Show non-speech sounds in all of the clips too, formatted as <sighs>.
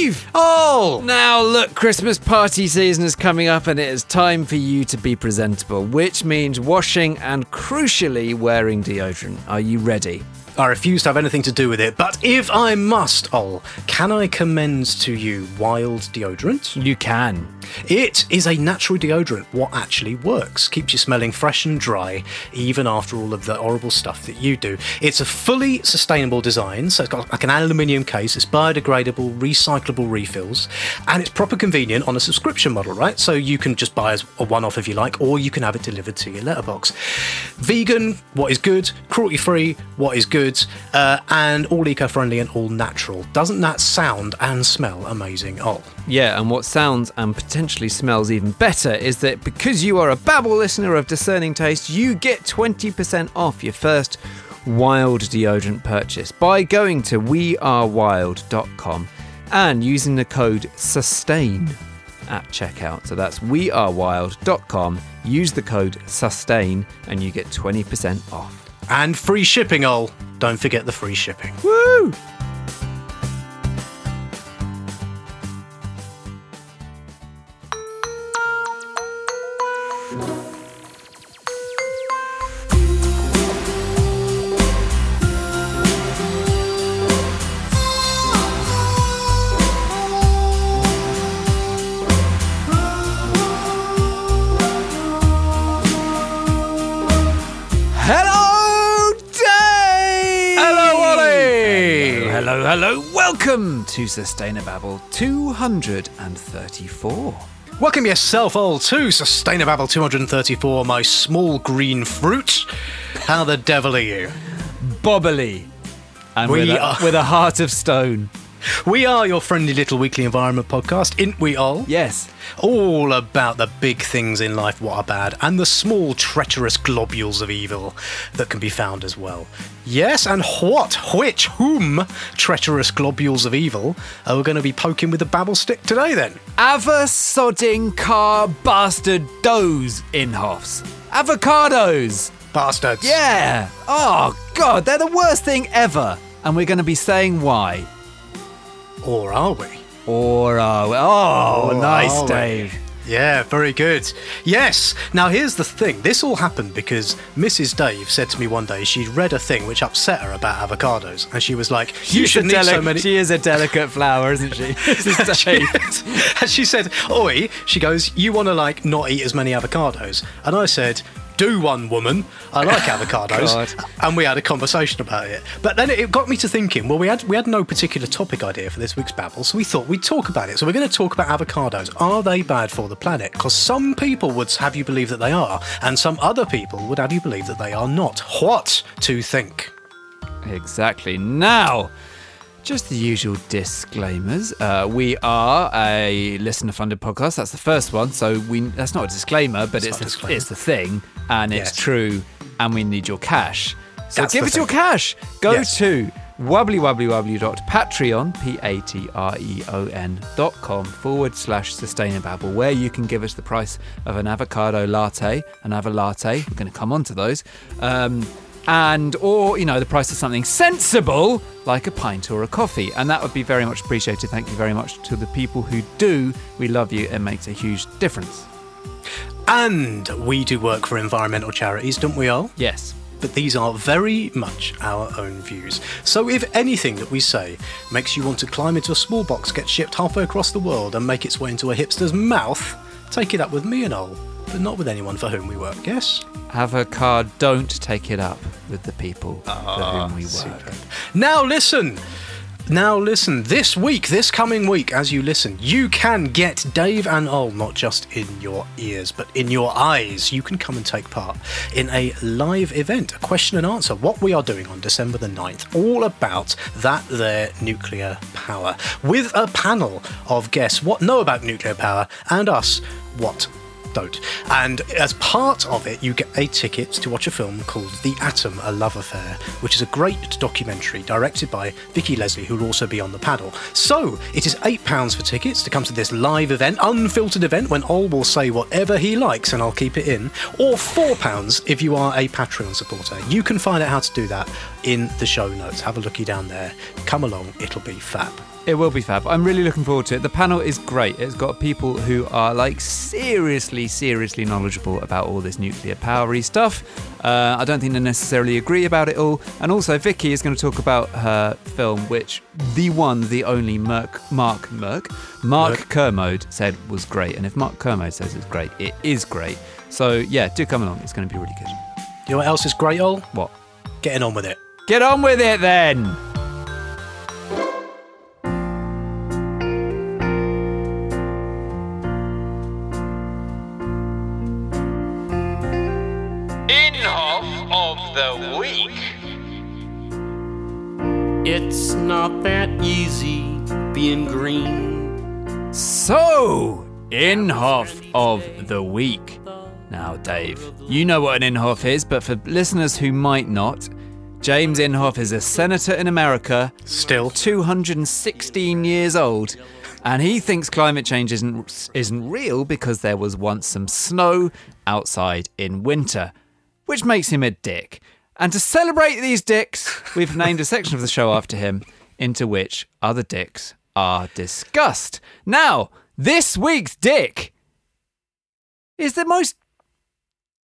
Dave! Oh! Now, look, Christmas party season is coming up and it is time for you to be presentable, which means washing and crucially wearing deodorant. Are you ready? I refuse to have anything to do with it, but if I must, Ol, can I commend to you Wild Deodorant? You can. It is a natural deodorant, what actually works. Keeps you smelling fresh and dry, even after all of the horrible stuff that you do. It's a fully sustainable design, so it's got like an aluminium case, it's biodegradable, recyclable refills, and it's proper convenient on a subscription model, right? So you can just buy as a one off if you like, or you can have it delivered to your letterbox. Vegan, what is good, cruelty free, what is good, uh, and all eco friendly and all natural. Doesn't that sound and smell amazing? Oh. Yeah, and what sounds and potentially smells even better is that because you are a Babble listener of discerning taste, you get 20% off your first wild deodorant purchase by going to wearewild.com and using the code SUSTAIN at checkout. So that's wearewild.com. Use the code SUSTAIN and you get 20% off. And free shipping, Ol. Don't forget the free shipping. Woo! Hello, hello. Welcome to Sustainababble 234. Welcome yourself all to Sustainable 234, my small green fruit. How the devil are you? Bobbily. And We with, a, are- with a heart of stone. We are your friendly little weekly environment podcast, ain't we all? Yes. All about the big things in life, what are bad, and the small treacherous globules of evil that can be found as well. Yes, and what, which, whom treacherous globules of evil are we going to be poking with a babble stick today then? Ava sodding car bastard does Inhofes. Avocados. Bastards. Yeah. Oh, God, they're the worst thing ever. And we're going to be saying why. Or are we? Or are we? Oh, Or nice, are we? Dave. Yeah, very good. Yes. Now here's the thing. This all happened because Mrs. Dave said to me one day she'd read a thing which upset her about avocados, and she was like, "You She's shouldn't eat so many." She is a delicate flower, isn't she? <laughs> This is Dave. <laughs> and she said, "Oi," she goes, "You want to like not eat as many avocados?" And I said. Do one woman. I like <laughs> avocados, and we had a conversation about it. But then it got me to thinking. Well, we had we had no particular topic idea for this week's babble, so we thought we'd talk about it. So we're going to talk about avocados. Are they bad for the planet? Because some people would have you believe that they are, and some other people would have you believe that they are not. What to think? Exactly. Now, just the usual disclaimers. Uh, we are a listener-funded podcast. That's the first one. So we that's not a disclaimer, but it's a the, disclaimer. it's the thing, and it's Yes. true, and we need your cash. So That's give us your cash. Go Yes. to wobblywobblywobbly.patreon, P-A-T-R-E-O-N dot com forward slash sustainababble, where you can give us the price of an avocado latte, an ava latte. We're going to come on to those. Um, and or you know the price of something sensible like a pint or a coffee. And that would be very much appreciated. Thank you very much to the people who do. We love you. It makes a huge difference. And we do work for environmental charities, don't we all? yes. But these are very much our own views. So if anything that we say makes you want to climb into a small box, get shipped halfway across the world, and make its way into a hipster's mouth, take it up with me and all, but not with anyone for whom we work, yes? have a card don't take it up with the people for whom ah, we work Now listen! Now listen, this week, this coming week, as you listen, you can get Dave and Ol not just in your ears, but in your eyes. You can come and take part in a live event, a question and answer, what we are doing on December the 9th, all about that there nuclear power, with a panel of guests what know about nuclear power and us what Don't. And as part of it, you get a ticket to watch a film called The Atom, A Love Affair, which is a great documentary directed by Vicky Leslie, who will also be on the paddle. So it is £8 for tickets to come to this live event, unfiltered event, when Ol will say whatever he likes and I'll keep it in, or £4 if you are a Patreon supporter. You can find out how to do that in the show notes. Have a looky down there. Come along, it'll be fab. It will be fab. I'm really looking forward to it. The panel is great. It's got people who are like seriously, seriously knowledgeable about all this nuclear powery stuff. Uh, I don't think they necessarily agree about it all. And also, Vicky is going to talk about her film, which the one, the only Merc, Mark Merc, Mark Merc. Kermode said was great. And if Mark Kermode says it's great, it is great. So yeah, do come along. It's going to be really good. You know what else is great, Ol? What? Getting on with it. Get on with it then. Inhofe of the Week. It's not that easy being green. So, Inhofe of the week. Now, Dave, you know what an Inhofe is, but for listeners who might not, James Inhofe is a senator in America, Still. 216 years old, and he thinks climate change isn't isn't real because there was once some snow outside in winter, which makes him a dick. And to celebrate these dicks, we've named a section of the show after him, into which other dicks are discussed. Now, this week's dick is the most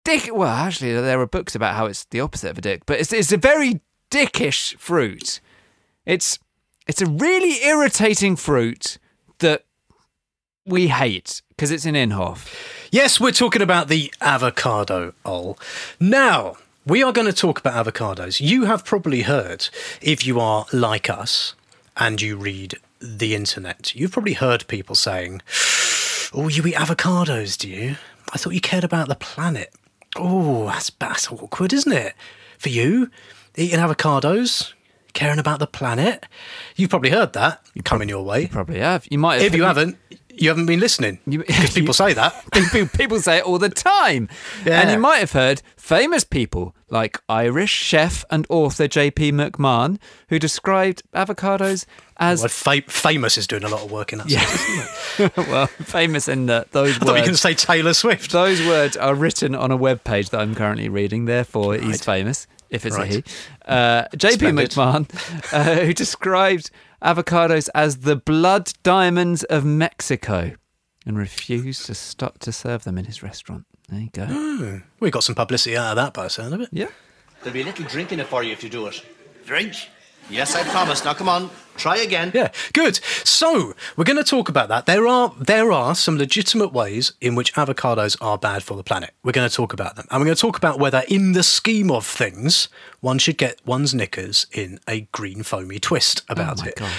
dick. Well, actually, there are books about how it's the opposite of a dick, but it's, it's a very dickish fruit. It's it's a really irritating fruit that we hate because it's an Inhofe. Yes, we're talking about the avocado, Ol. Now, we are going to talk about avocados. You have probably heard, if you are like us and you read the internet, you've probably heard people saying, Oh, you eat avocados, do you? I thought you cared about the planet. Oh, that's, that's awkward, isn't it? For you, eating avocados, caring about the planet. You've probably heard that coming your way. You Probably have. You might. Have, If you haven't, you haven't been listening. Because people say that. <laughs> people, say it all the time. Yeah. And you might have heard famous people like Irish chef and author J.P. McMahon, who described avocados as Well, fa- famous is doing a lot of work in that Yeah. sense, <laughs> well, famous in that those I thought you to say Taylor Swift. Those words are written on a web page that I'm currently reading. Therefore, he's famous. If it's Right. a he, uh, J.P. Splendid. McMahon, uh, who described avocados as the blood diamonds of Mexico, and refused to stop to serve them in his restaurant. There you go. <gasps> We got some publicity out of that by the sound of it. Yeah. There'll be a little drink in it for you if you do it. Drink? Yes, I promise. Now come on, try again. Yeah, good. So we're going to talk about that. There are there are some legitimate ways in which avocados are bad for the planet. We're going to talk about them, and we're going to talk about whether, in the scheme of things, one should get one's knickers in a green foamy twist about Oh my it. God.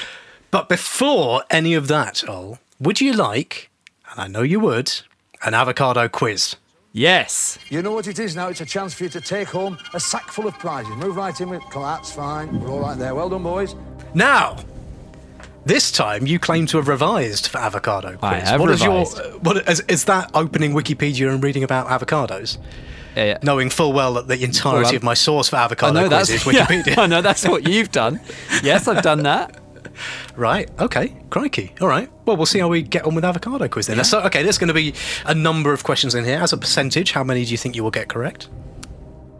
But before any of that, Ol, would you like? And I know you would. An avocado quiz. Yes. You know what it is now? It's a chance for you to take home a sack full of prizes. Move right in with. Come that's fine. We're all right there. Well done, boys. Now, this time you claim to have revised for avocado quiz. I have what is your revised. uh, what is, is that opening Wikipedia and reading about avocados, Yeah, yeah. knowing full well that the entirety Well, of my source for I avocado know quiz is <laughs> Wikipedia. Yeah, I know that's what you've done. Yes, I've done that. <laughs> Right. Okay. Crikey. All right. Well, we'll see how we get on with avocado quiz then. So, okay, there's going to be a number of questions in here. As a percentage, how many do you think you will get correct?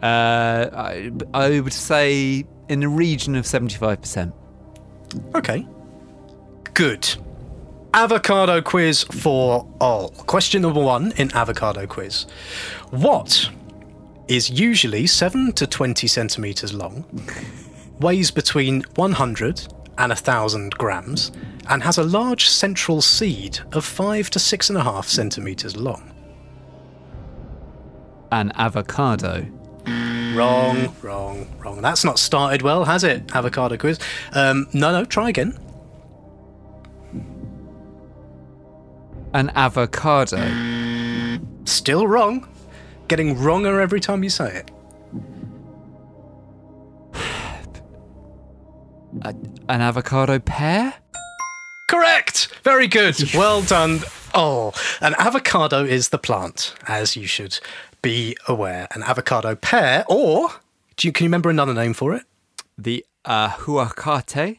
Uh, I, I would say in the region of seventy-five percent. Okay. Good. Avocado quiz for all. Question number one in avocado quiz. What is usually 7 to 20 centimetres long, weighs between 100 and a 1,000 grams, and has a large central seed of 5 to 6.5 centimetres long? An avocado. Wrong, wrong, wrong. That's not started well, has it? Avocado quiz. Um, no, no, try again. An avocado. Still wrong. Getting wronger every time you say it. A, an avocado pear. Correct. Very good. Well done. Oh, an avocado is the plant, as you should be aware. An avocado pear, or do you, can you remember another name for it? The uh, huacate.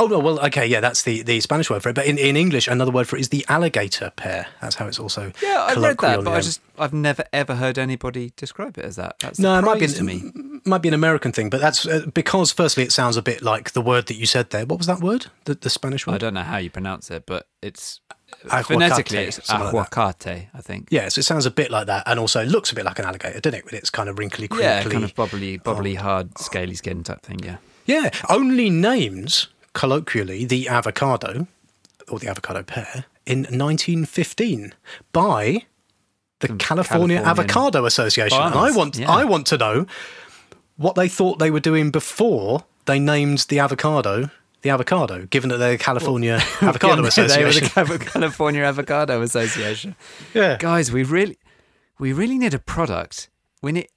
Oh no, well, okay, yeah, that's the, the Spanish word for it. But in, in English, another word for it is the alligator pear. That's how it's also Yeah, I read that, but I just I've never ever heard anybody describe it as that. That's No, it might be to me. might be an American thing, but that's uh, because firstly it sounds a bit like the word that you said there. What was that word? The, the Spanish word? I don't know how you pronounce it, but it's Aguacate, phonetically it's something like aguacate, I think. Yeah, so it sounds a bit like that, and also it looks a bit like an alligator, doesn't it? With its kind of wrinkly, crinkly. Yeah, kind of bubbly, bubbly, hard, scaly skin type thing. Yeah. Yeah, only named colloquially the avocado or the avocado pear in 1915 by the The California Avocado Association. And I want yeah. I want to know what they thought they were doing before they named the avocado the avocado, given that they're the California <laughs> Avocado they were the California Avocado Association. yeah. Guys, we really, we really need a product. We need,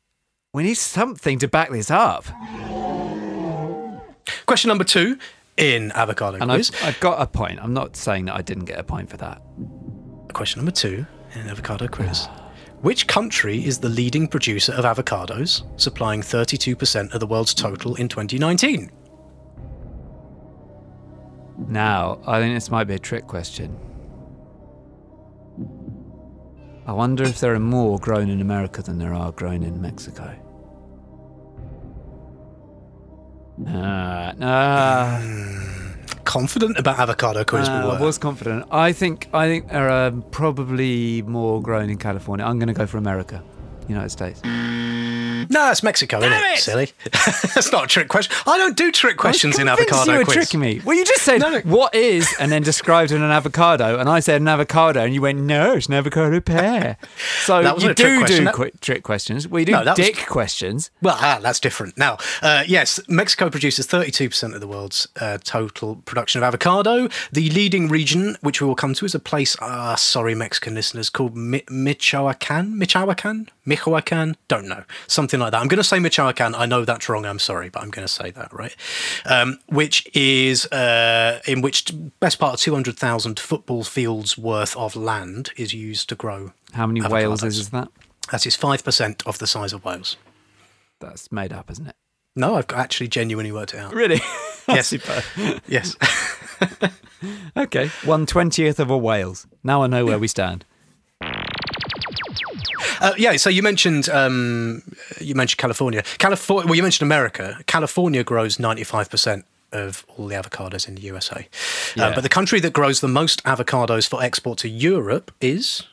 we need something to back this up. Question number two in avocado And quiz. I've, I've got a point. I'm not saying that I didn't get a point for that. Question number two in avocado quiz. Ah. Which country is the leading producer of avocados, supplying 32% of the world's total in 2019? Now, I think this might be a trick question. I wonder if there are more grown in America than there are grown in Mexico. Uh, uh, Confident about avocado quiz uh, I was confident. I think I think there are probably more grown in California. I'm going to go for America, United States. No, it's Mexico, isn't it? it! Silly. <laughs> That's not a trick question. I don't do trick questions in avocado you were quiz. tricking me. Well, you just said No, what is, and then described an avocado, and I said an avocado, and you went no, it's an avocado pear. <laughs> So That you do do That- qu- trick questions. We do No, that was- dick questions. Well, ah, that's different. Now, uh, yes, Mexico produces 32% of the world's uh, total production of avocado. The leading region, which we will come to, is a place, ah, sorry, Mexican listeners, called Mi- Michoacan? Michoacan? Michoacan? Don't know. Something like that. I'm going to say Michoacan. I know that's wrong. I'm sorry, but I'm going to say that, right? Um, which is uh, in which best part of 200,000 football fields worth of land is used to grow. How many whales avocados. is that? That is 5% of the size of Wales. That's made up, isn't it? No, I've actually genuinely worked it out. Really? <laughs> Yes. Super. Yes. <laughs> Okay. One twentieth of a whales. Now I know where we stand. Uh, yeah. So you mentioned um, you mentioned California. California. Well, you mentioned America. California grows ninety five percent of all the avocados in the USA. Uh, but the country that grows the most avocados for export to Europe is.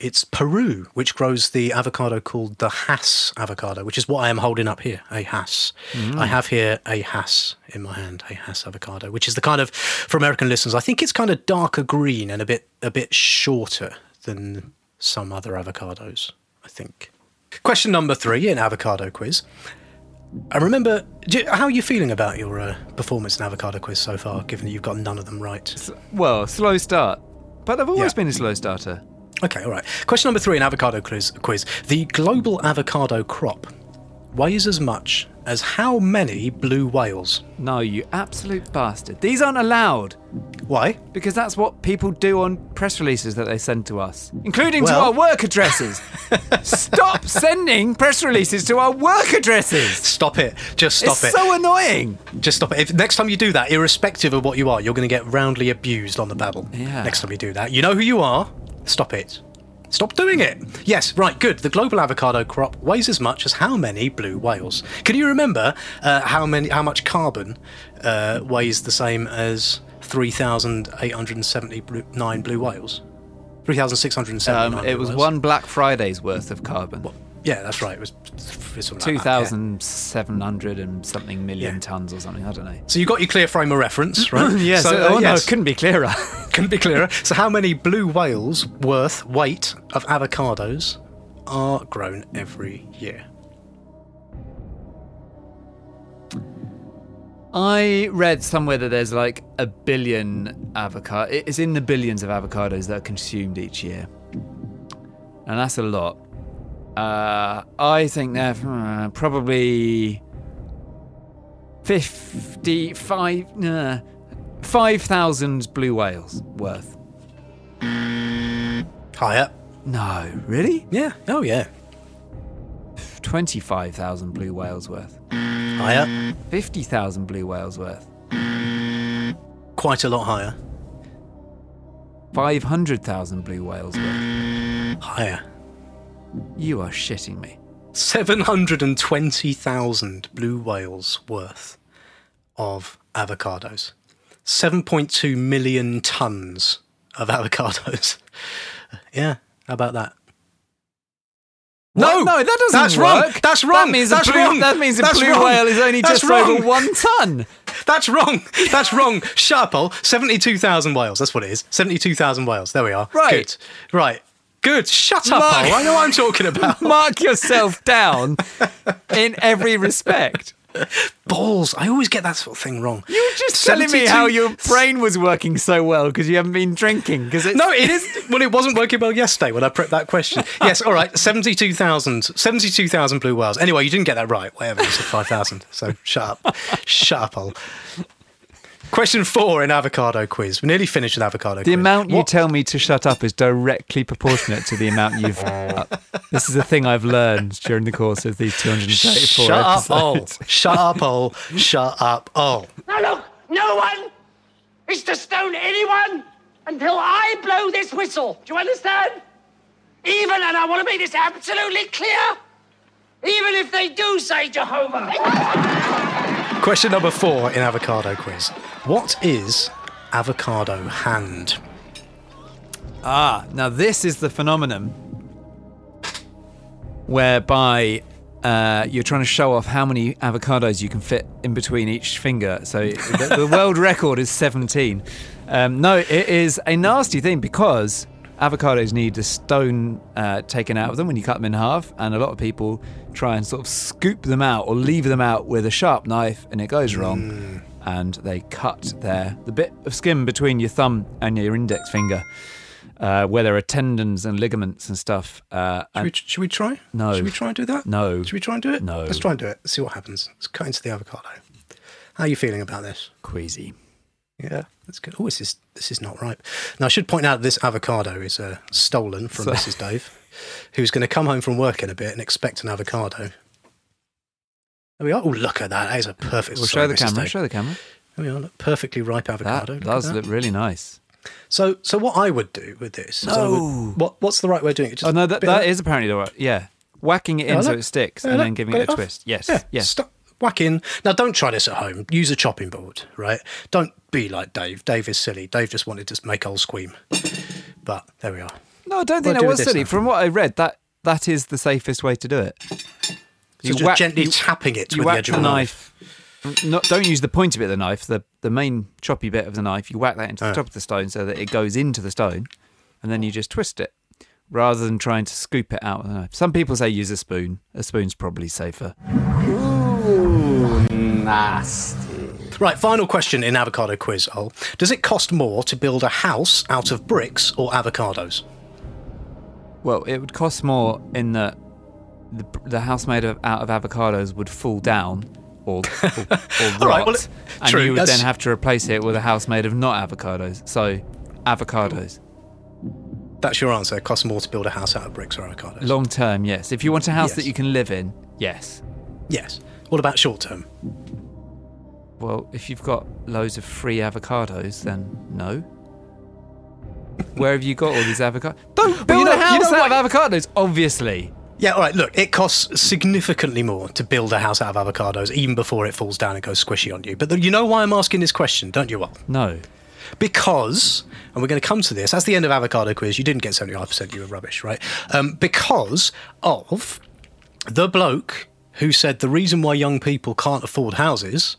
It's Peru, which grows the avocado called the Hass avocado, which is what I am holding up here, a Hass. I have here a Hass in my hand, a Hass avocado, which is the kind of, for American listeners, I think it's kind of darker green and a bit a bit shorter than some other avocados. I think. Question number three in avocado quiz. I remember. you- How are you feeling about your uh, performance in avocado quiz so far? Given that you've got none of them right. Well, slow start, but I've always Yeah. been a slow starter. Okay, all right. Question number three in avocado quiz. quiz. The global avocado crop weighs as much as how many blue whales? No, you absolute bastard. These aren't allowed Why? because that's what people do on press releases that they send to us, including Well- to our work addresses. <laughs> Stop sending press releases to our work addresses. Stop it. Just stop it's it. It's so annoying. Just stop it. If next time you do that, irrespective of what you are, you're going to get roundly abused on the babble. Yeah. Next time you do that, you know who you are. Stop it. Stop doing it. Yes, right, good. The global avocado crop weighs as much as how many blue whales? Can you remember uh, how many, how much carbon uh, weighs the same as 3,879 blue whales? 3,679. Um, it was whales. one Black Friday's worth of carbon. Yeah, that's right. It was like Two yeah. thousand seven hundred and something million Yeah. tons or something. I don't know. So you got your clear frame of reference, right? <laughs> yes. So, uh, oh no, yes. it couldn't be clearer. <laughs> couldn't be clearer. So, how many blue whales worth weight of avocados are grown every year? I read somewhere that there's like a billion avocado. It's in the billions of avocados that are consumed each year, and that's a lot. Uh, I think they're uh, probably fifty-five. Nah, 5,000 blue whales worth. Higher. No, really? Yeah. Oh, yeah. 25,000 blue whales worth. Higher. 50,000 blue whales worth. Quite a lot higher. 500,000 blue whales worth. Higher. You are shitting me. 720,000 blue whales worth of avocados. 7.2 million tons of <laughs> avocados. yeah, how about that? No, What? no, that doesn't that's work. wrong. That's wrong. That means that's a blue, wrong. That means a That's blue wrong. whale is only That's just wrong. over one ton. <laughs> That's wrong. That's wrong. Shut up, Ol. 72,000 whales. That's what it is. 72,000 whales. There we are. Right. Good. Right. Good. Shut up, Mark-. I know what I'm talking about. <laughs> Mark yourself down in every respect. Balls. I always get that sort of thing wrong. You were just telling me how your brain was working so well because you haven't been drinking. Because No, it is. Well, it wasn't working well yesterday when I prepped that question. <laughs> Yes, all right. 72,000 72,000 blue whales. Anyway, you didn't get that right. Whatever, you said 5,000. So shut up. shut up, Ol. Question four in avocado quiz. We're nearly finished with avocado quiz. The quiz. amount you tell me to shut up is directly proportionate to the amount you've. <laughs> Uh, this is a thing I've learned during the course of these 234 Shut up, Ol. episodes. Shut up, Ol. Shut up, Ol. Now look, no one is to stone anyone until I blow this whistle. Do you understand? Even, and I want to make this absolutely clear, even if they do say Jehovah. Question number four in avocado quiz. What is avocado hand? Ah, now this is the phenomenon whereby uh, you're trying to show off how many avocados you can fit in between each finger. So the, the <laughs> world record is 17. Um, no, it is a nasty thing because avocados need the stone uh, taken out of them when you cut them in half, and a lot of people try and sort of scoop them out or leave them out with a sharp knife, and it goes wrong. And they cut their the bit of skin between your thumb and your index finger, uh, where there are tendons and ligaments and stuff. Uh, Should we, should we try? No. Should we try and do that? No. Should we try and do it? No. Let's try and do it. Let's see what happens. Let's cut into the avocado. How are you feeling about this? queasy. Yeah, that's good. Oh, this is this is not ripe. Now, I should point out this avocado is uh, stolen from So- Mrs. Dave, who's going to come home from work in a bit and expect an avocado. There we are. Oh, look at that. That is a perfect. We'll show the camera. Dave. Show the camera. There we are. Look, perfectly ripe That avocado. Look at does that. look really nice. So, so what I would do with this? is would- what What's the right way of doing it? Just Oh no, that, that of- is apparently the right. Yeah, whacking it in so it sticks, Yeah, and look, then giving it a off. twist. Yes, Yeah. yes. Stop. Whack in. Now, don't try this at home. Use a chopping board, right? Don't be like Dave. Dave is silly. Dave just wanted to make old squeam. But there we are. No, I don't think that with was silly. then? From what I read, that that is the safest way to do it. So just gently tapping it you with the whack edge of the knife. knife. No, don't use the pointy bit of the knife. The the main choppy bit of the knife. You whack that into the Oh. top of the stone so that it goes into the stone, and then you just twist it, rather than trying to scoop it out with a knife. Some people say use a spoon. A spoon's probably safer. Ooh, nasty. Right, final question in avocado quiz, Ol. Does it cost more to build a house out of bricks or avocados? Well, it would cost more in that the, the house made of, out of avocados would fall down or, <laughs> or, or rot, All right, well, it- and true, you would then have to replace it with a house made of not avocados. So, avocados. That's your answer. It costs more to build a house out of bricks or avocados. Long term, yes. If you want a house that you can live in, yes. yes. What about short term? Well, if you've got loads of free avocados, then no. Where have you got all these avocados? Don't build you know- a you house know out of avocados, obviously. Yeah, all right. Look, it costs significantly more to build a house out of avocados, even before it falls down and goes squishy on you. But the, you know why I'm asking this question, don't you, Al? No. Because, and we're going to come to this, that's the end of avocado quiz. You didn't get 75%, you were rubbish, right? Um, because of the bloke who said the reason why young people can't afford houses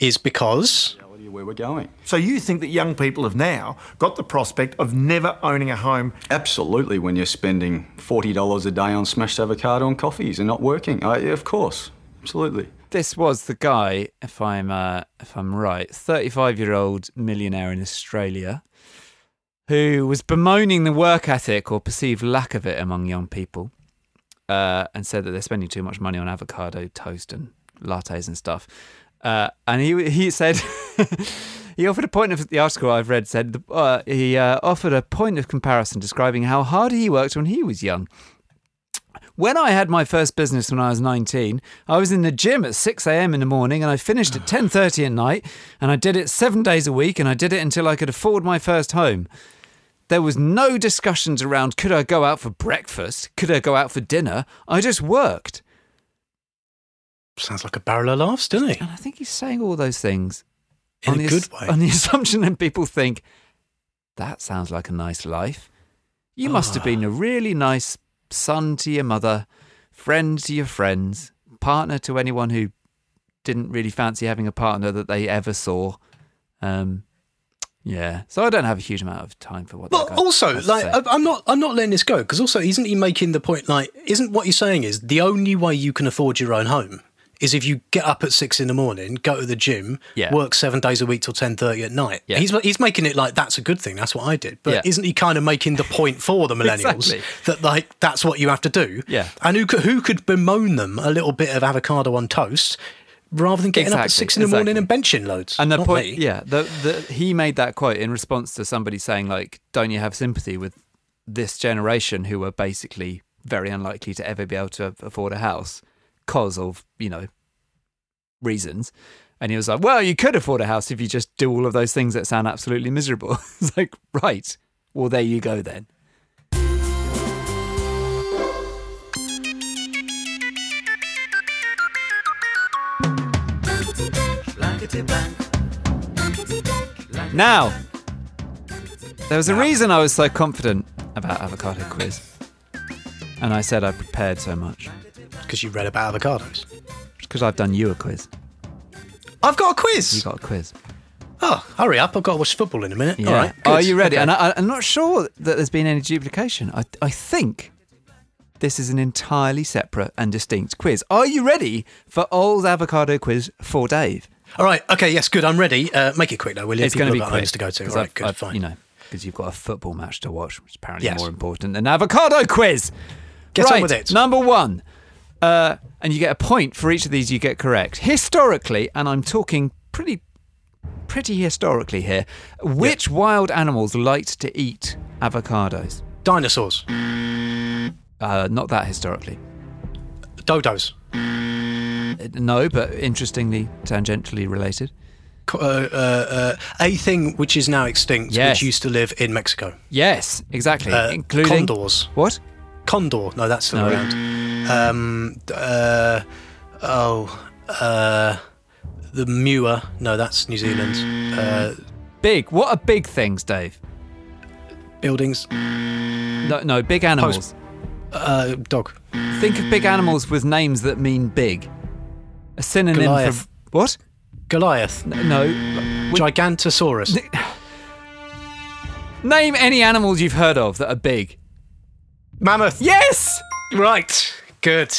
is because. Where we're going. So you think that young people have now got the prospect of never owning a home? Absolutely, when you're spending $40 a day on smashed avocado and coffees and not working. I, of course, absolutely. This was the guy, if I'm uh, if I'm right, 35 year old millionaire in Australia, who was bemoaning the work ethic or perceived lack of it among young people, uh, and said that they're spending too much money on avocado toast and lattes and stuff. Uh, and he he said <laughs> <laughs> he offered a point of the article I've read said uh, he uh, offered a point of comparison describing how hard he worked when he was young. When I had my first business when I was 19, I was in the gym at 6 a.m. in the morning and I finished at 10:30 at night and I did it 7 days a week and I did it until I could afford my first home. There was no discussions around could I go out for breakfast, could I go out for dinner? I just worked. Sounds like a barrel of laughs, doesn't he? And I think he's saying all those things In on a the good way. on the <laughs> assumption that people think that sounds like a nice life. You must have been a really nice son to your mother, friend to your friends, partner to anyone who didn't really fancy having a partner that they ever saw. Um, yeah, so I don't have a huge amount of time for what. But that also, like, I'm not, I'm not letting this go because also, isn't he making the point? Like, isn't what you're saying is the only way you can afford your own home is if you get up at six in the morning, go to the gym, Yeah. work seven days a week till ten thirty at night. Yeah. He's he's making it like that's a good thing. That's what I did. But Yeah. isn't he kind of making the point for the <laughs> millennials Exactly. that like that's what you have to do? Yeah. And who could, who could bemoan them a little bit of avocado on toast? Rather than getting up at six in the morning and benching loads, And the point, me. yeah, the, the, he made that quote in response to somebody saying, like, don't you have sympathy with this generation who are basically very unlikely to ever be able to afford a house because of, you know, reasons. And he was like, well, you could afford a house if you just do all of those things that sound absolutely miserable. <laughs> it's like, right. Well, there you go then. Now, there was a reason I was so confident about avocado quiz. And I said I prepared so much. because you read about avocados. Because I've done you a quiz. I've got a quiz. You got a quiz. Oh, hurry up! I've got to watch football in a minute. Yeah. All right. Are you ready? Okay. And I, I'm not sure that there's been any duplication. I, I think this is an entirely separate and distinct quiz. Are you ready for Old Avocado Quiz for Dave? All right. Okay. Yes. Good. I'm ready. Uh, make it quick though, will you? It's going to be People have got quick to go to. All right. I've- Good. I've- fine. You know, because you've got a football match to watch, which is apparently Yes. more important than avocado quiz. Get on right, with it. Number one, uh, and you get a point for each of these you get correct. Historically, and I'm talking pretty, pretty historically here. Which wild animals liked to eat avocados? Dinosaurs. Uh, not that historically. Dodos. Uh, No, but interestingly, tangentially related. Uh, uh, uh, a thing which is now extinct, Yes. which used to live in Mexico. Yes, exactly. Uh, including condors. What? Condor. No, that's still No. around. Um. Uh. Oh. Uh. The Moa. No, that's New Zealand. Uh. Big. What are big things, Dave? Buildings. No, no, big animals. Uh. Dog. Think of big animals with names that mean big. A synonym Goliath. for what? Goliath. No. Gigantosaurus. <sighs> Name any animals you've heard of that are big. Mammoth. Yes. Right. Good.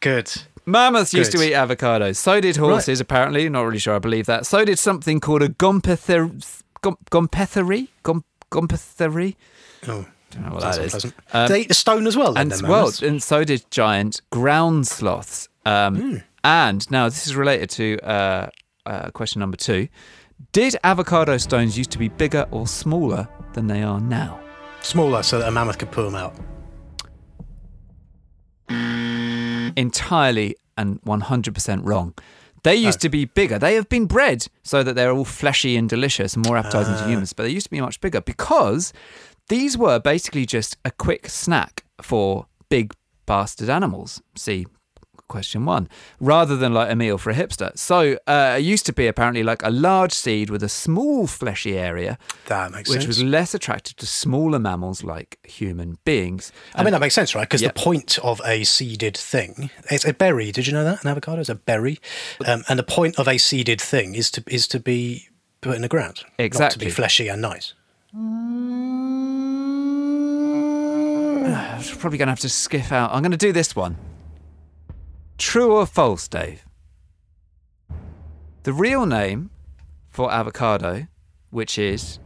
Good. Mammoths used to eat avocados. So did horses, apparently. Not really sure I believe that. So did something called a gompether, gom, gompethery? Gom, gompethery? Oh. Don't know what that is. Um, they eat the stone as well. Then, and well, and so did giant ground sloths. Um, Hmm. And now this is related to uh, uh, question number two: Did avocado stones used to be bigger or smaller than they are now? smaller, so that a mammoth could pull them out. Entirely and one hundred percent wrong. They used Oh. to be bigger. They have been bred so that they're all fleshy and delicious and more appetizing Ah. to humans, but they used to be much bigger because these were basically just a quick snack for big bastard animals. See question one, rather than like a meal for a hipster. So uh, it used to be apparently like a large seed with a small fleshy area, That makes which sense. was less attractive to smaller mammals like human beings. I mean, that makes sense, right? Because Yeah. the point of a seeded thing, it's a berry. Did you know that? An avocado is a berry. Um, and the point of a seeded thing is to is to be put in the ground. Not to be fleshy and nice. I'm <sighs> probably going to have to skiff out. I'm going to do this one. True or false, Dave? The real name for avocado, which is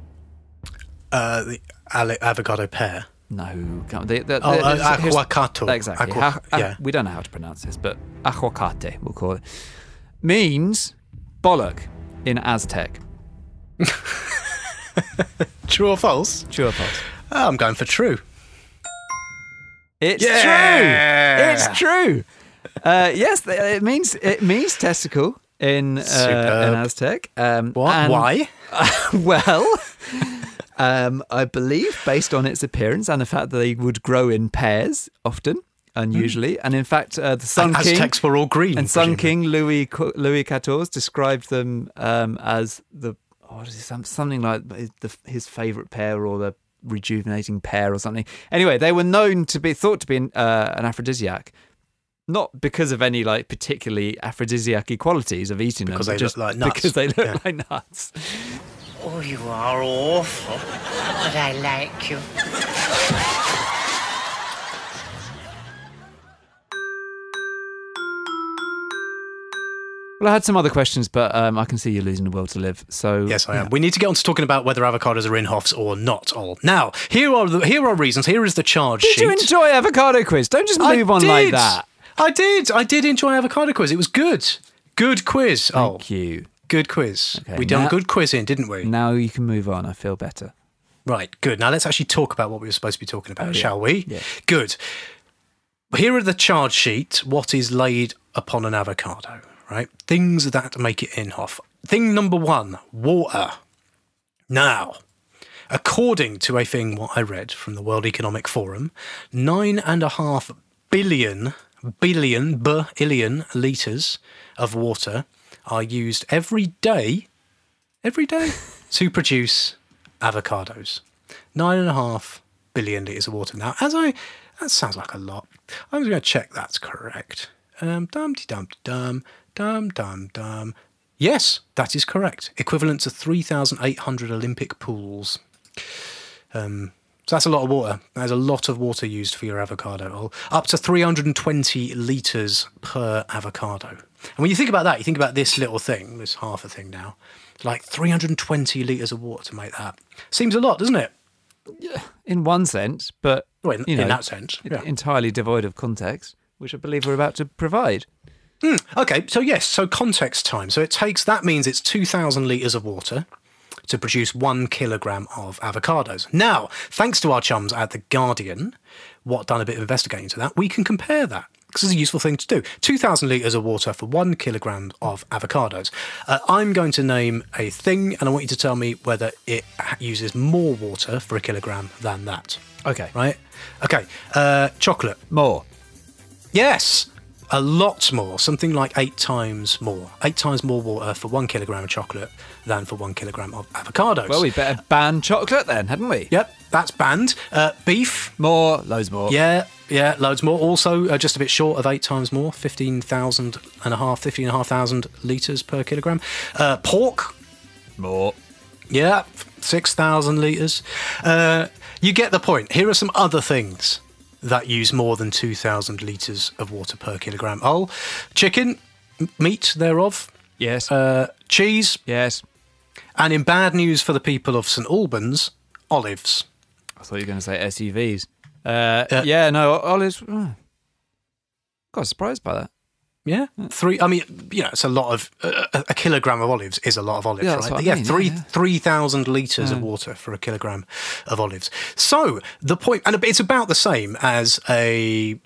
Uh, the ale- avocado pear. no, come- the, the, Oh, the- uh, aguacato. Exactly. Aqua- Ha- ah, yeah. we don't know how to pronounce this, but aguacate, we'll call it, means bollock in Aztec. <laughs> True or false? True or false? Oh, I'm going for true. It's Yeah! true. It's true. Uh, yes, it means it means testicle in uh, in Aztec. Um, What? and- Why? <laughs> well, um, I believe based on its appearance and the fact that they would grow in pairs often, unusually, and in fact, uh, the Sun And King Aztecs were all green. and Sun. King Louis Louis XIV described them um, as the oh, what is it, something like his- the, his favorite pair or the rejuvenating pair or something. Anyway, they were known to be thought to be an, uh, an aphrodisiac. Not because of any like particularly aphrodisiac qualities of eating Because them, they but just look like nuts. because they look Yeah. like nuts. Oh, you are awful. But I like you. Well, I had some other questions, but um, I can see you're losing the will to live. So Yes, I am. We need to get on to talking about whether avocados are Inhofes or not. All now, here are the here are reasons. Here is the charge Did sheet. you enjoy avocado quiz? Don't just I move on like that. I did. I did enjoy avocado quiz. It was good. Good quiz. oh, Thank you. good quiz. Okay, we done now- good quizzing, didn't we? Now you can move on. I feel better. Right, good. Now let's actually talk about what we were supposed to be talking about, Oh, yeah. shall we? Yeah. Good. Here are the charge sheet. What is laid upon an avocado, right? Things that make it Inhofe. Thing number one water. Now, according to a thing what I read from the World Economic Forum, nine and a half billion, billion, billion litres of water are used every day, every day, <laughs> to produce avocados. Nine and a half billion litres of water. Now, as I, that sounds like a lot. I'm going to check that's correct. Um, dum dum dum dum dum dum. Yes, that is correct. Equivalent to 3,800 Olympic pools. Um, so that's a lot of water. There's a lot of water used for your avocado oil. Up to 320 litres per avocado. And when you think about that, you think about this little thing, this half a thing now, like 320 litres of water to make that. Seems a lot, doesn't it? Yeah, In one sense, but Well, in, you in that sense. Yeah. entirely devoid of context, which I believe we're about to provide. Hmm, okay, so yes, so context time. So it takes, that means it's 2,000 litres of water to produce one kilogram of avocados. Now, thanks to our chums at The Guardian, what done a bit of investigating into that, we can compare that. This is a useful thing to do. 2,000 litres of water for one kilogram of avocados. Uh, I'm going to name a thing, and I want you to tell me whether it uses more water for a kilogram than that. Okay. Right? Okay. Uh, chocolate. More. Yes, a lot more. Something like eight times more. Eight times more water for one kilogram of chocolate than for one kilogram of avocados. Well, we better ban chocolate then, hadn't we? Yep, that's banned. Uh, beef. More, loads more. Yeah, yeah, loads more. Also, uh, just a bit short of eight times more. 15,000 and a half, 15,500 litres per kilogram. Uh, pork. More. Yeah, 6,000 litres. Uh, you get the point. Here are some other things that use more than 2,000 litres of water per kilogram. Oh, chicken, meat thereof, Yes. uh, cheese, yes. and in bad news for the people of St Albans, olives. I thought you were going to say SUVs. Uh, Uh, yeah, no, olives. Oh. Got surprised by that. Yeah, three. I mean, you know, it's a lot of uh, a kilogram of olives is a lot of olives, Yeah, right? that's what I yeah, mean, three yeah. three thousand liters of water for a kilogram of olives. So the point, and it's about the same as a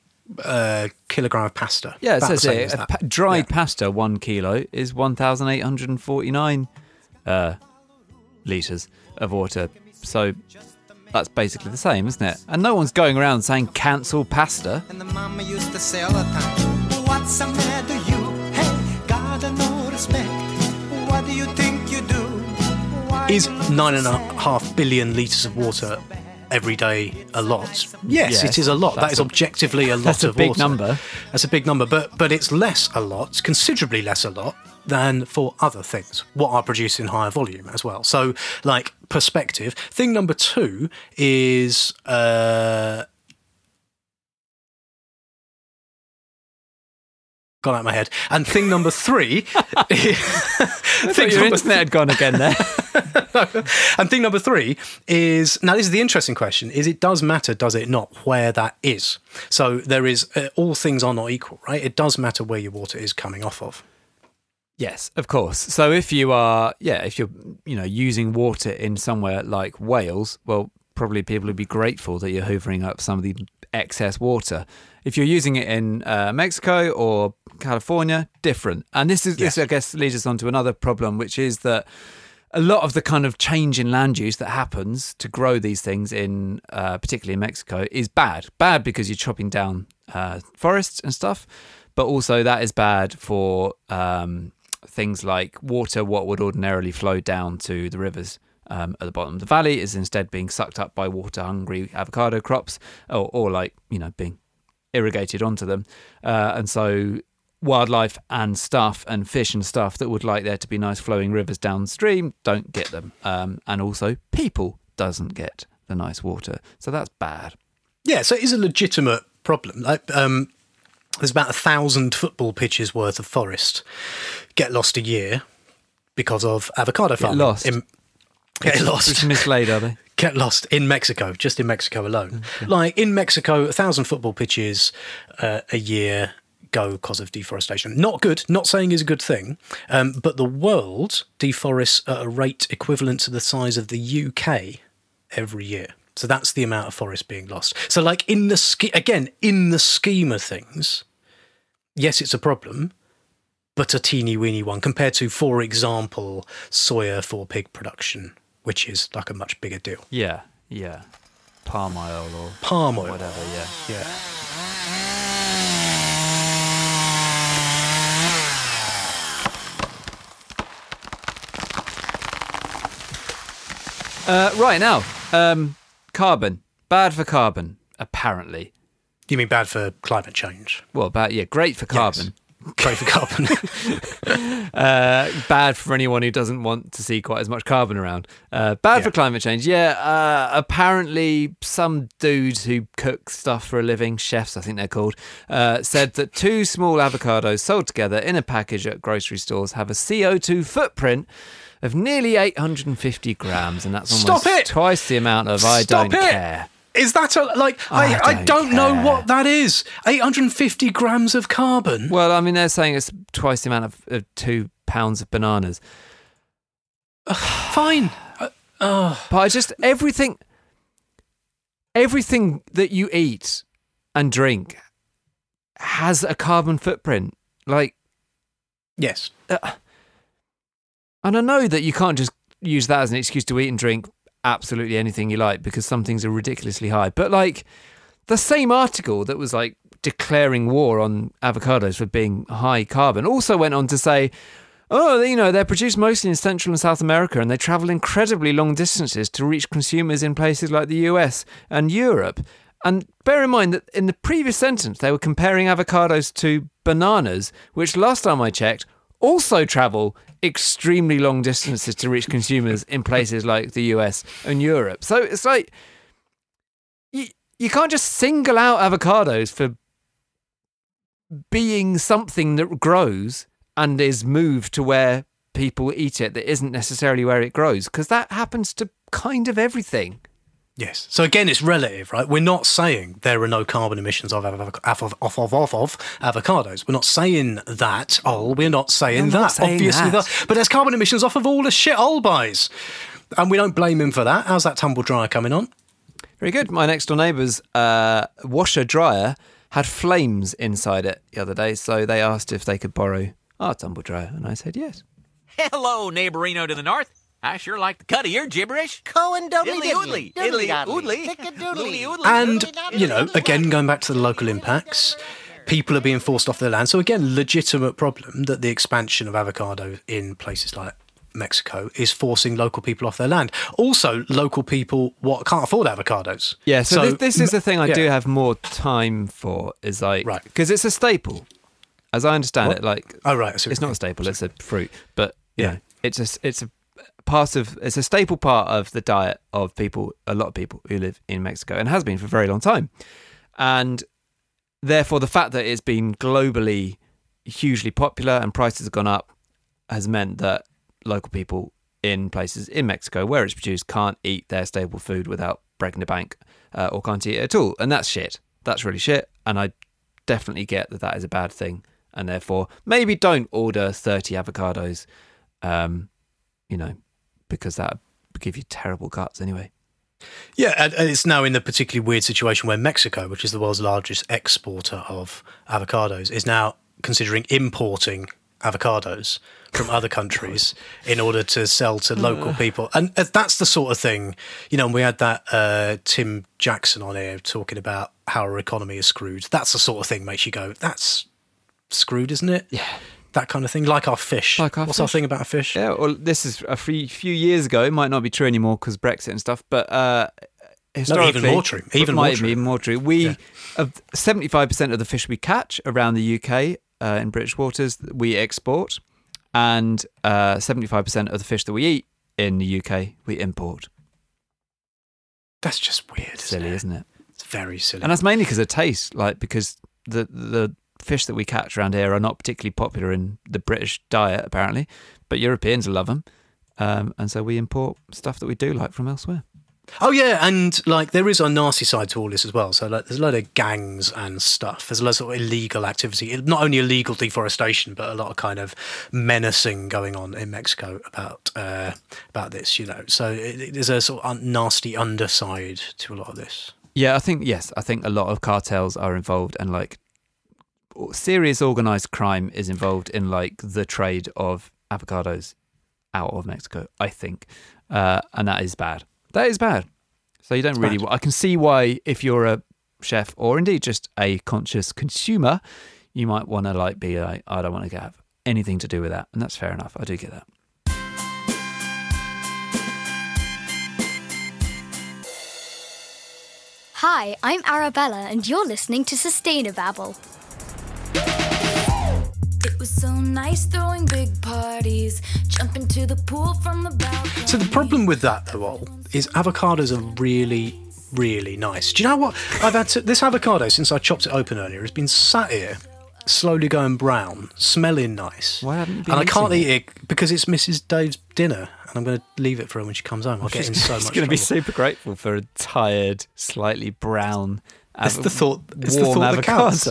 uh, kilogram of pasta. Yeah, it About the says same here, as a that. pa- dried Yeah. pasta, one kilo, is 1,849 uh, litres of water. So that's basically the same, isn't it? And no one's going around saying cancel pasta. What's the matter, you? Hey, got no respect. What do you think you do? Why Is nine and a half billion litres of water every day a lot? Yes, Yes, it is a lot. That's objectively a lot of. that's a big water. number. That's a big number, but but it's less a lot, considerably less a lot than for other things, what are produced in higher volume as well. So, like perspective. Thing number two is uh, gone out of my head. And thing number three. <laughs> Thought your internet had gone again there. <laughs> and thing number three is now this is the interesting question is it does matter does it not where that is so there is uh, all things are not equal right it does matter where your water is coming off of Yes, of course. So if you are, yeah, if you're, you know, using water in somewhere like Wales, well, probably people would be grateful that you're hoovering up some of the excess water. If you're using it in uh, Mexico or California, different. And this is this, I guess, leads us on to another problem, which is that a lot of the kind of change in land use that happens to grow these things in, uh, particularly in Mexico, is bad. Bad because you're chopping down uh, forests and stuff, but also that is bad for um, things like water. What would ordinarily flow down to the rivers um, at the bottom of the valley is instead being sucked up by water-hungry avocado crops, or, or like you know being irrigated onto them, uh, and so wildlife and stuff and fish and stuff that would like there to be nice flowing rivers downstream don't get them um, and also people doesn't get the nice water so that's bad Yeah, so it is a legitimate problem. Like, um, there's about a thousand football pitches worth of forest get lost a year because of avocado farming. Get lost? In, get lost. It's mislaid are they <laughs> Get lost in Mexico, just in Mexico alone. Like in Mexico, a thousand football pitches uh, a year go because of deforestation. Not good. Not saying is a good thing. Um, but the world deforests at a rate equivalent to the size of the UK every year. So that's the amount of forest being lost. So, like in the sch- again in the scheme of things, yes, it's a problem, but a teeny weeny one compared to, for example, soya for pig production, which is like a much bigger deal. yeah yeah palm oil or Palm oil. whatever yeah Yeah. uh, right now um, carbon bad for carbon apparently You mean bad for climate change? well bad yeah great for carbon Great for carbon. <laughs> uh, bad for anyone who doesn't want to see quite as much carbon around. Uh, bad for climate change. Yeah, uh, apparently some dudes who cook stuff for a living, chefs I think they're called, uh, said that two small avocados sold together in a package at grocery stores have a CO2 footprint of nearly 850 grams, and that's almost twice the amount of I Stop don't it! care. Is that a, like I, I I don't don't know what that is. 850 grams of carbon. Well, I mean, they're saying it's twice the amount of, of two pounds of bananas. Fine. Uh, oh. But I just everything, everything that you eat and drink has a carbon footprint. Like, Yes. uh, and I know that you can't just use that as an excuse to eat and drink absolutely anything you like because some things are ridiculously high. But like the same article that was like declaring war on avocados for being high carbon also went on to say. Oh, you know, they're produced mostly in Central and South America and they travel incredibly long distances to reach consumers in places like the US and Europe. And bear in mind that in the previous sentence, they were comparing avocados to bananas, which last time I checked also travel extremely long distances to reach consumers in places like the US and Europe. So it's like you, you can't just single out avocados for being something that grows and is moved to where people eat it that isn't necessarily where it grows because that happens to kind of everything. Yes. So again, it's relative, right? We're not saying there are no carbon emissions of avo- off of off of off of avocados. We're not saying that. Oh, we're not saying I'm that. not saying Obviously, that. that. But there's carbon emissions off of all the shit old buys, and we don't blame him for that. How's that tumble dryer coming on? Very good. My next door neighbour's uh, washer dryer had flames inside it the other day, so they asked if they could borrow our tumble dryer, and I said yes. Hello, neighborino to the north. I sure like the cut of your gibberish. Cohen doodly Diddly oodly, diddly doodly oodly, doodly. oodly. And you know, again, going back to the local impacts, people are being forced off their land. So again, legitimate problem that the expansion of avocado in places like Mexico is forcing local people off their land. Also, local people what can't afford avocados. Yeah, so, this, this is the thing I yeah. do have more time for is like Right. because it's a staple, as I understand What? it. Like, Oh right, I see what it's not a staple; it's a fruit, but you Yeah. know, it's a it's a part of it's a staple part of the diet of people, a lot of people who live in Mexico, and has been for a very long time, and therefore the fact that it's been globally hugely popular and prices have gone up has meant that local people in places in Mexico where it's produced can't eat their staple food without breaking the bank uh, or can't eat it at all. And that's shit. That's really shit. And I definitely get that that is a bad thing. and therefore maybe don't order 30 avocados, um, you know, because that would give you terrible guts anyway. Yeah, and, it's now in the particularly weird situation where Mexico, which is the world's largest exporter of avocados, is now considering importing avocados from <laughs> other countries in order to sell to local people. And uh, that's the sort of thing, you know, and we had that uh, Tim Jackson on here talking about how our economy is screwed. That's the sort of thing makes you go, that's screwed, isn't it? Yeah. That kind of thing, like our fish. Like our What's our thing about a fish? Yeah, well, this is a few, few years ago. It might not be true anymore because Brexit and stuff, but uh, historically, more true. Even it more true. even more true. We, of seventy-five percent of the fish we catch around the UK uh, in British waters, we export, and uh, seventy-five percent of the fish that we eat in the UK we import. That's just weird. Silly, isn't it? It's very silly. And that's mainly because of taste, like because the the fish that we catch around here are not particularly popular in the British diet, apparently, but Europeans love them, um, and so we import stuff that we do like from elsewhere. Oh yeah, and like there is a nasty side to all this as well. So like, there's a lot of gangs and stuff. There's a lot of illegal activity. Not only illegal deforestation, but a lot of kind of menacing going on in Mexico about uh, about this. You know, so it, it- there's a sort of un- nasty underside to a lot of this. Yeah, I think yes, I think a lot of cartels are involved, and like serious organized crime is involved in like the trade of avocados out of Mexico. I think, uh, and that is bad. That is bad. So you don't really. bad. I can see why if you're a chef or indeed just a conscious consumer, you might want to like be like, I don't want to have anything to do with that, and that's fair enough. I do get that. Hi, I'm Arabella, and you're listening to Sustainababble. It was so nice throwing big parties, jumping to the pool from the balcony. So the problem with that though all is avocados are really, really nice. Do you know what? I've had to, this avocado since I chopped it open earlier has been sat here, slowly going brown, smelling nice. Why haven't you been And I can't eat it because it's Mrs. Dave's dinner, and I'm going to leave it for her when she comes home. I'll get in so <laughs> She's much. going to be super grateful for a tired, slightly brown. It's the thought. It's the thought that counts.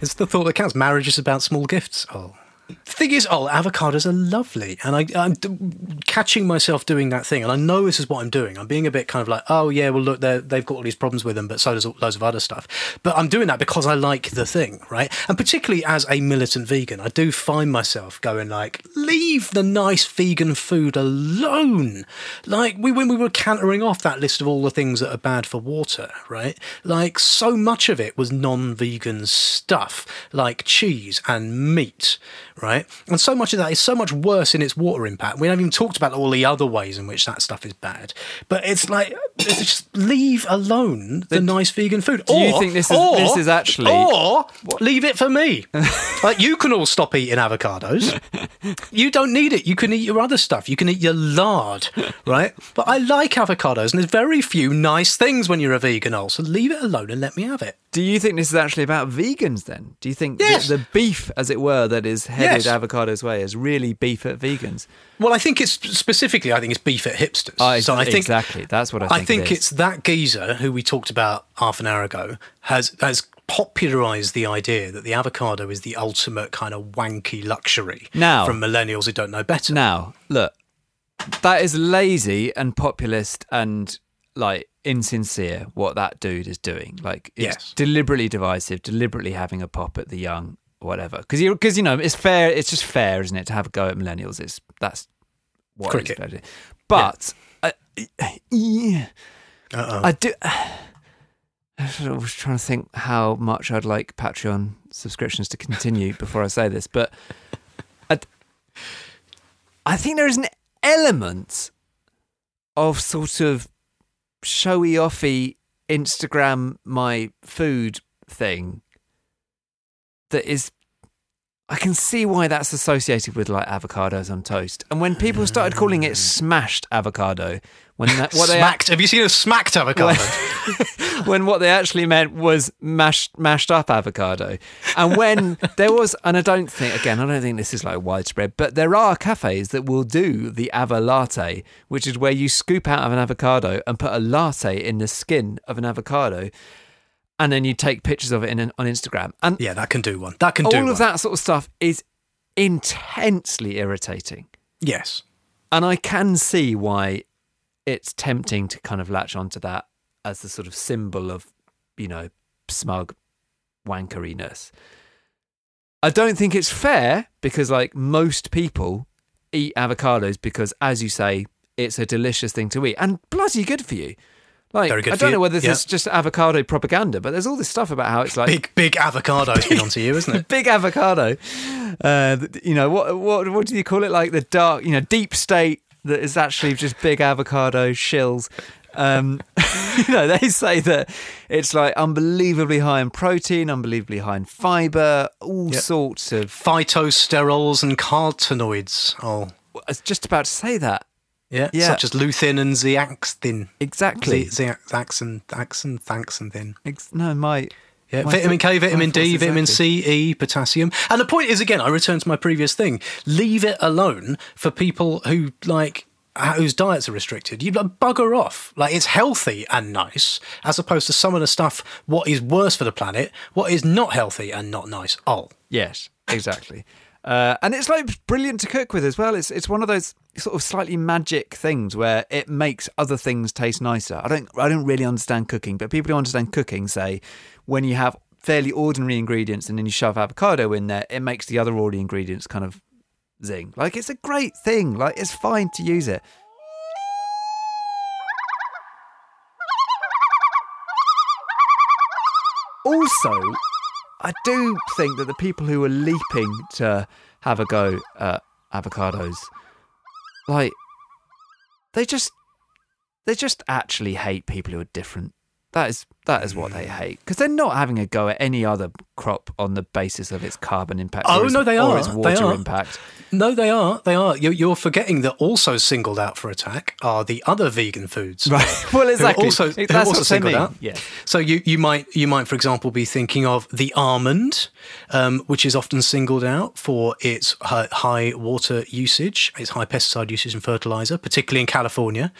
It's the thought that counts. Marriage is about small gifts. Oh. The thing is, oh, avocados are lovely, and I, I'm d- catching myself doing that thing, and I know this is what I'm doing. I'm being a bit kind of like, oh yeah, well look, they've got all these problems with them, but so does loads of other stuff. But I'm doing that because I like the thing, right? And particularly as a militant vegan, I do find myself going like, leave the nice vegan food alone. Like we when we were cantering off that list of all the things that are bad for water, right? Like so much of it was non-vegan stuff, like cheese and meat, right? And so much of that is so much worse in its water impact. We haven't even talked about all the other ways in which that stuff is bad. But it's like it's just leave alone the nice vegan food. Do you think this is- or- this is actually- or leave it for me? <laughs> like you can all stop eating avocados. You don't need it. You can eat your other stuff. You can eat your lard, right? But I like avocados, and there's very few nice things when you're a vegan. Also, leave it alone and let me have it. Do you think this is actually about vegans then? Do you think Yes. the, beef, as it were, that is headed Yes. avocados way is really beef at vegans? Well, I think it's specifically. I think it's beef at hipsters. Oh, so I think exactly. That's what I think. I think it it's that geezer who we talked about half an hour ago has has popularized the idea that the avocado is the ultimate kind of wanky luxury Now- from millennials who don't know better. Now, look, that is lazy and populist and like insincere what that dude is doing. Like, it's Yes. deliberately divisive, deliberately having a pop at the young, whatever. Because you, because you know, it's fair. It's just fair, isn't it, to have a go at millennials? It's that's what it's Cricket. to do. But I, yeah, uh, I do. <sighs> I was trying to think how much I'd like Patreon subscriptions to continue <laughs> before I say this, but I, I think there is an element of sort of showy offy Instagram my food thing that is I can see why that's associated with like avocados on toast. And when people started calling it mm. smashed avocado, when that, what they. Have you seen a smacked avocado? <laughs> when what they actually meant was mashed mashed up avocado. And when <laughs> there was, and I don't think again, I don't think this is like widespread, but there are cafes that will do the avolatte, which is where you scoop out of an avocado and put a latte in the skin of an avocado. and then you take pictures of it in, on Instagram. And yeah, that can do one. That can all do all of that sort of stuff is intensely irritating. Yes. And I can see why it's tempting to kind of latch onto that as the sort of symbol of, you know, smug wankeriness. I don't think it's fair because, like, most people eat avocados because, as you say, it's a delicious thing to eat and bloody good for you. Like, I don't know whether this yeah. is just avocado propaganda, but there's all this stuff about how it's like Big big avocado's been onto you, isn't it? <laughs> big avocado. Uh, you know what? What? What do you call it? Like the dark, you know, deep state that is actually just big avocado shills. Um, <laughs> you know, they say that it's like unbelievably high in protein, unbelievably high in fiber, all Yep. sorts of. Phytosterols and carotenoids. Oh, I was just about to say that. yeah, Yeah. such as lutein and zeaxanthin. Exactly. Ze- zeaxanthin, axanthin, thanxanthin. Ex- no, my. Yeah, my vitamin thought- K, vitamin D, thoughts vitamin. C, E, potassium. And the point is, again, I return to my previous thing. Leave it alone for people who like whose diets are restricted. You like bugger off. Like it's healthy and nice, as opposed to some of the stuff. What is worse for the planet? What is not healthy and not nice? Oh, Yes, exactly. Uh, and it's like brilliant to cook with as well. It's it's one of those sort of slightly magic things where it makes other things taste nicer. I don't I don't really understand cooking, but people who understand cooking say when you have fairly ordinary ingredients and then you shove avocado in there, it makes the other ordinary ingredients kind of zing. Like it's a great thing. Like it's fine to use it. Also, I do think that the people who are leaping to have a go at avocados, like, they just, they just actually hate people who are different. That is that is what they Mm. hate because they're not having a go at any other crop on the basis of its carbon impact. Oh, its, no, they or are. its They water are. impact. no, they are. They are. You're, you're forgetting that also singled out for attack are the other vegan foods. <laughs> Right. Well, exactly. Also, That's who are what also singled out. Yeah. So you, you might you might for example be thinking of the almond, um, which is often singled out for its high water usage, its high pesticide usage and fertilizer, particularly in California.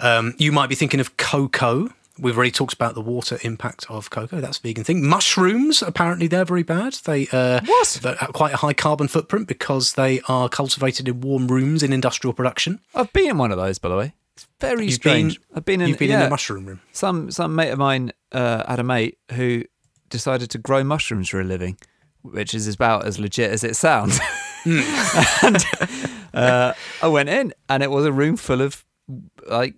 Um, you might be thinking of cocoa. We've already talked about the water impact of cocoa. That's a vegan thing. Mushrooms, apparently, they're very bad. They uh, What? They're quite a high carbon footprint because they are cultivated in warm rooms in industrial production. I've been in one of those, by the way. It's very You've strange. been- I've been in. you've been in a mushroom room. Some some mate of mine uh, had a mate who decided to grow mushrooms for a living, which is about as legit as it sounds. <laughs> and uh, I went in, and it was a room full of like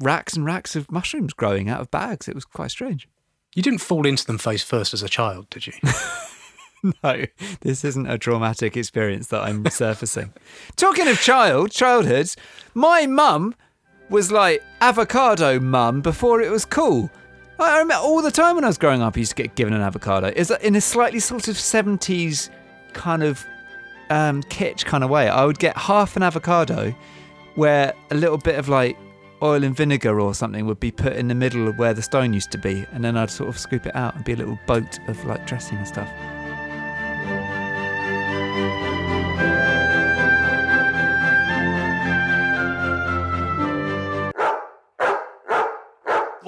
racks and racks of mushrooms growing out of bags. It was quite strange. You didn't fall into them face first as a child, did you? <laughs> No, this isn't a traumatic experience that I'm surfacing. <laughs> Talking of child, childhoods, my mum was like avocado mum before it was cool. I remember all the time when I was growing up, I used to get given an avocado. Is in a slightly sort of 70s kind of um, kitsch kind of way? I would get half an avocado where a little bit of like oil and vinegar or something would be put in the middle of where the stone used to be, and then I'd sort of scoop it out and be a little boat of like dressing and stuff.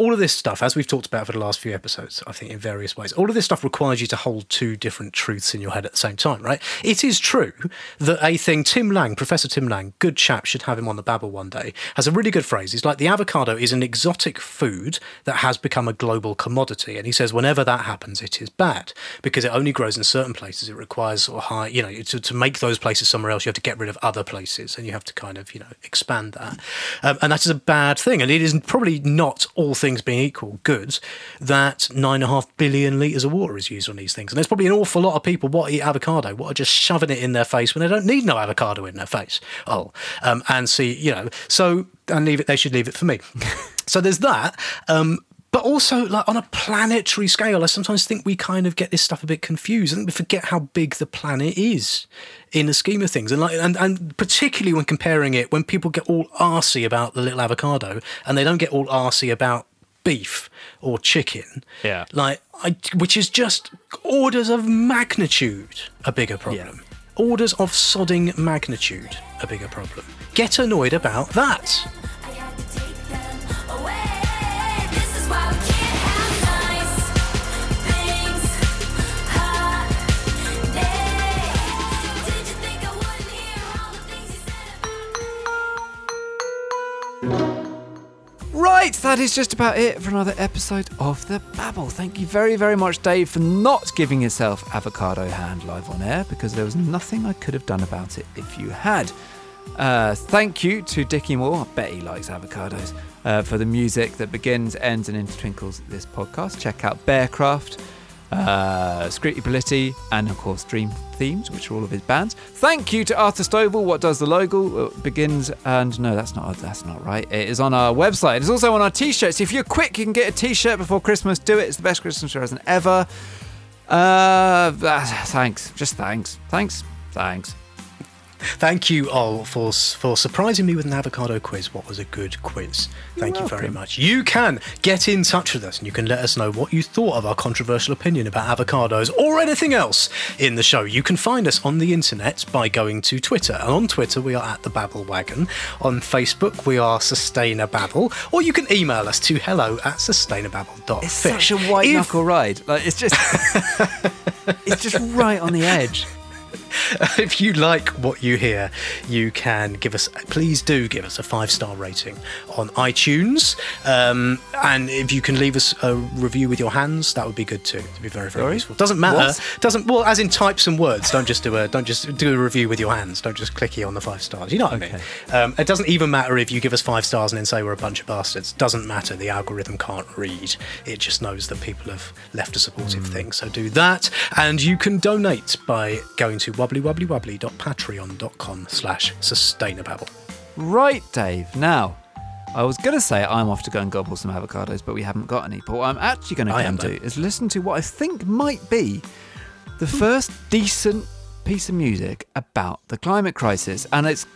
All of this stuff, as we've talked about for the last few episodes, I think in various ways, all of this stuff requires you to hold two different truths in your head at the same time, right? It is true that a thing, Tim Lang, Professor Tim Lang, good chap, should have him on the Babble one day, has a really good phrase. He's like, the avocado is an exotic food that has become a global commodity. And he says, whenever that happens, it is bad because it only grows in certain places. It requires sort of high, you know, to, to make those places somewhere else, you have to get rid of other places and you have to kind of, you know, expand that. Um, and that is a bad thing. And it is probably not all things being equal good that nine and a half billion litres of water is used on these things. And there's probably an awful lot of people what eat avocado, what are just shoving it in their face when they don't need no avocado in their face. Oh, um, and see, you know, so and leave it. They should leave it for me. <laughs> so there's that. Um, but also, like on a planetary scale, I sometimes think we kind of get this stuff a bit confused, and we forget how big the planet is in the scheme of things. And like, and, and particularly when comparing it, when people get all arsy about the little avocado, and they don't get all arsy about beef or chicken. Yeah. Like, I, which is just orders of magnitude a bigger problem. Yeah. Orders of sodding magnitude a bigger problem. Get annoyed about that. Thank you. Right, that is just about it for another episode of The Babble. Thank you very, very much, Dave, for not giving yourself avocado hand live on air because there was nothing I could have done about it if you had. Uh, thank you to Dickie Moore, I bet he likes avocados, uh, for the music that begins, ends, and intertwinkles this podcast. Check out Bearcraft, uh, Scritti Politti, and of course Dream Themes, which are all of his bands. Thank you to Arthur Stovall. What does the logo uh, begins? And no, that's not that's not right. It is on our website. It's also on our t-shirts. If you're quick, you can get a t-shirt before Christmas. Do it. It's the best Christmas present ever. Uh, thanks. Just thanks. Thanks. Thanks. Thank you all for for surprising me with an avocado quiz. What was a good quiz? Thank you very much. You can get in touch with us and you can let us know what you thought of our controversial opinion about avocados or anything else in the show. You can find us on the internet by going to Twitter. And on Twitter, we are at the Babble Wagon. On Facebook, we are Sustainababble. Or you can email us to hello at sustainababble.fish. It's such a white If- knuckle ride. Like it's just, <laughs> it's just right on the edge. <laughs> if you like what you hear, you can give us, please do give us a five star rating on iTunes. Um, and if you can leave us a review with your hands, that would be good too. It'd be very, very Sorry? useful. Doesn't matter. What? Doesn't well as in type some words. Don't just do a don't just do a review with your hands. Don't just clicky on the five stars. You know what I mean? Um, it doesn't even matter if you give us five stars and then say we're a bunch of bastards. Doesn't matter. The algorithm can't read. It just knows that people have left a supportive Hmm. thing. So do that, and you can donate by going to wobblywobblywobbly.patreon.com slash sustainababble. Right, Dave. Now, I was going to say I'm off to go and gobble some avocados, but we haven't got any. But what I'm actually going to I go am, and do is listen to what I think might be the first decent piece of music about the climate crisis. And it's,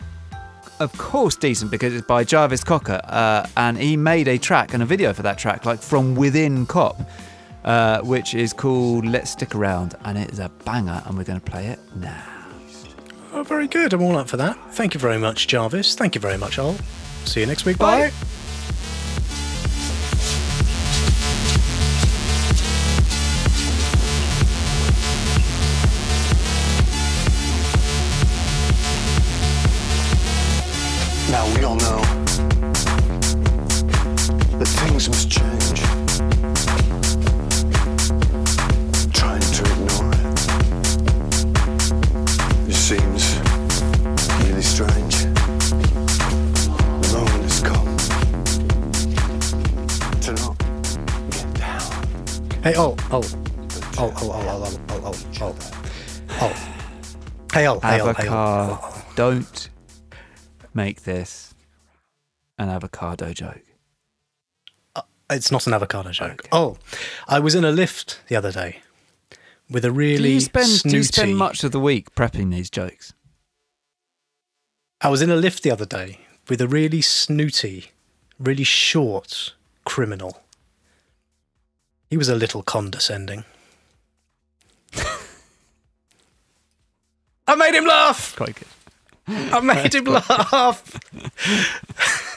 of course, decent because it's by Jarvis Cocker. Uh, and he made a track and a video for that track, like from within COP, uh, which is called Let's Stick Around. And it is a banger, and we're going to play it now. Oh, very good. I'm all up for that. Thank you very much, Jarvis. Thank you very much, Ol. See you next week. Bye. Now Hey, Ol. Hey, Ol. Avocado. Don't make this an avocado joke. Uh, it's not an avocado joke. Oh, I was in a lift the other day with a really do you spend snooty. do you spend much of the week prepping these jokes? I was in a lift the other day with a really snooty, really short criminal. He was a little condescending. I made him laugh. Quite good. I made him <laughs> laugh. <laughs>